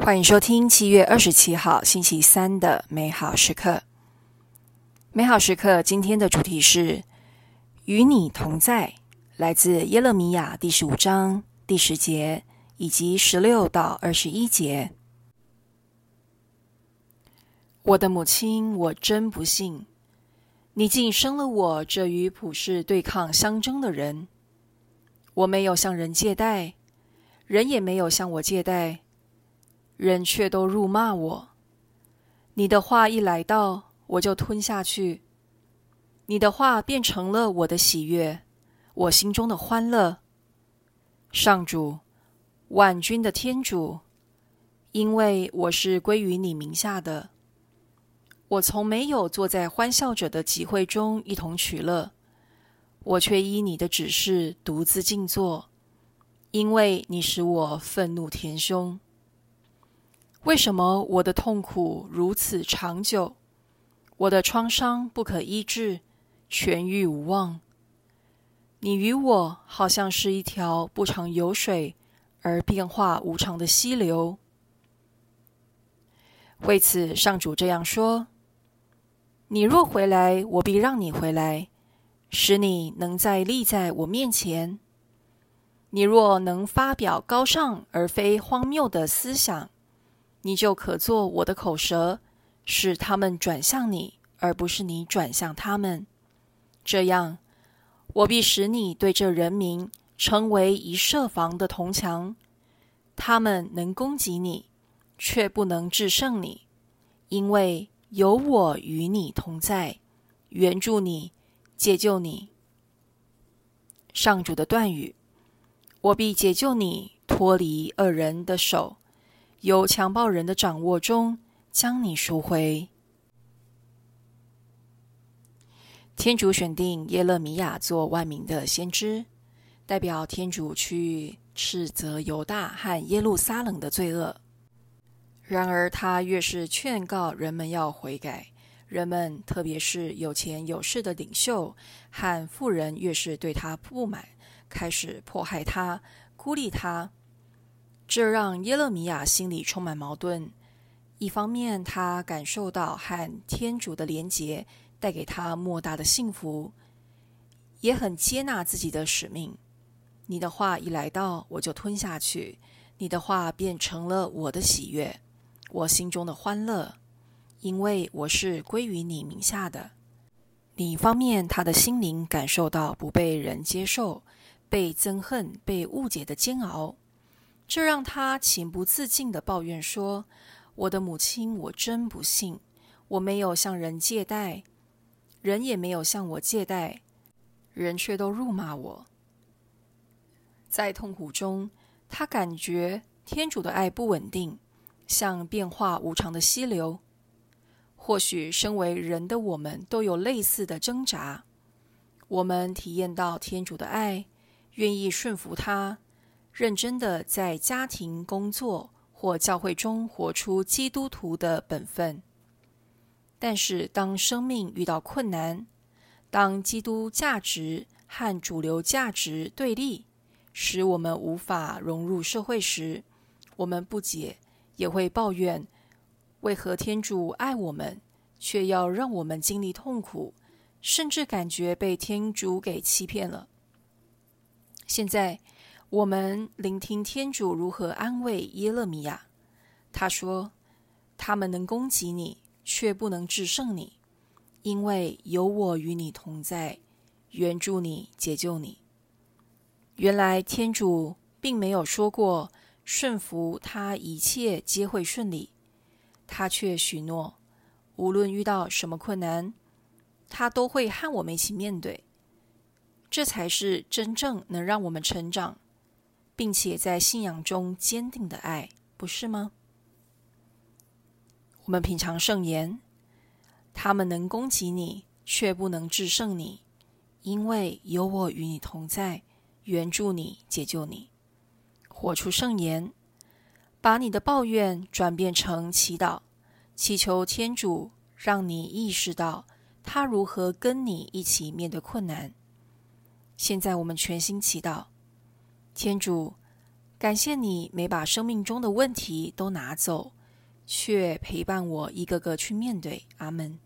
欢迎收听七月二十七号星期三的美好时刻。美好时刻，今天的主题是与你同在，来自耶勒米亚第十五章第十节以及十六到二十一节。我的母亲，我真不信，你竟生了我这与普世对抗相争的人。我没有向人借贷，人也没有向我借贷。人却都辱骂我。你的话一来到，我就吞下去。你的话变成了我的喜悦，我心中的欢乐。上主，万军的天主，因为我是归于你名下的，我从没有坐在欢笑者的集会中一同取乐，我却依你的指示独自静坐，因为你使我愤怒填胸。为什么我的痛苦如此长久？我的创伤不可医治，痊愈无望。你与我好像是一条不常有水而变化无常的溪流。为此，上主这样说：你若回来，我必让你回来，使你能再立在我面前。你若能发表高尚而非荒谬的思想。你就可做我的口舌，使他们转向你，而不是你转向他们。这样，我必使你对这人民成为一设防的铜墙。他们能攻击你，却不能制胜你，因为有我与你同在，援助你，解救你。上主的断语：我必解救你，脱离恶人的手。由强暴人的掌握中将你赎回。天主选定耶勒米亚做万民的先知，代表天主去斥责犹大和耶路撒冷的罪恶。然而，他越是劝告人们要悔改，人们特别是有钱有势的领袖和富人，越是对他不满，开始迫害他、孤立他。这让耶勒米亚心里充满矛盾。一方面，他感受到和天主的连结带给他莫大的幸福，也很接纳自己的使命。你的话一来到，我就吞下去；你的话变成了我的喜悦，我心中的欢乐，因为我是归于你名下的。另一方面，他的心灵感受到不被人接受、被憎恨、被误解的煎熬。这让他情不自禁地抱怨说：“我的母亲，我真不信，我没有向人借贷，人也没有向我借贷，人却都辱骂我。”在痛苦中，他感觉天主的爱不稳定，像变化无常的溪流。或许身为人的我们都有类似的挣扎。我们体验到天主的爱，愿意顺服他。认真的在家庭、工作或教会中活出基督徒的本分，但是当生命遇到困难，当基督价值和主流价值对立，使我们无法融入社会时，我们不解，也会抱怨：为何天主爱我们，却要让我们经历痛苦，甚至感觉被天主给欺骗了？现在。我们聆听天主如何安慰耶勒米亚。他说：“他们能攻击你，却不能制胜你，因为有我与你同在，援助你，解救你。”原来天主并没有说过顺服他一切皆会顺利，他却许诺，无论遇到什么困难，他都会和我们一起面对。这才是真正能让我们成长。并且在信仰中坚定的爱，不是吗？我们品尝圣言，他们能攻击你，却不能制胜你，因为有我与你同在，援助你，解救你。活出圣言，把你的抱怨转变成祈祷，祈求天主让你意识到他如何跟你一起面对困难。现在我们全心祈祷。天主，感谢你没把生命中的问题都拿走，却陪伴我一个个去面对。阿门。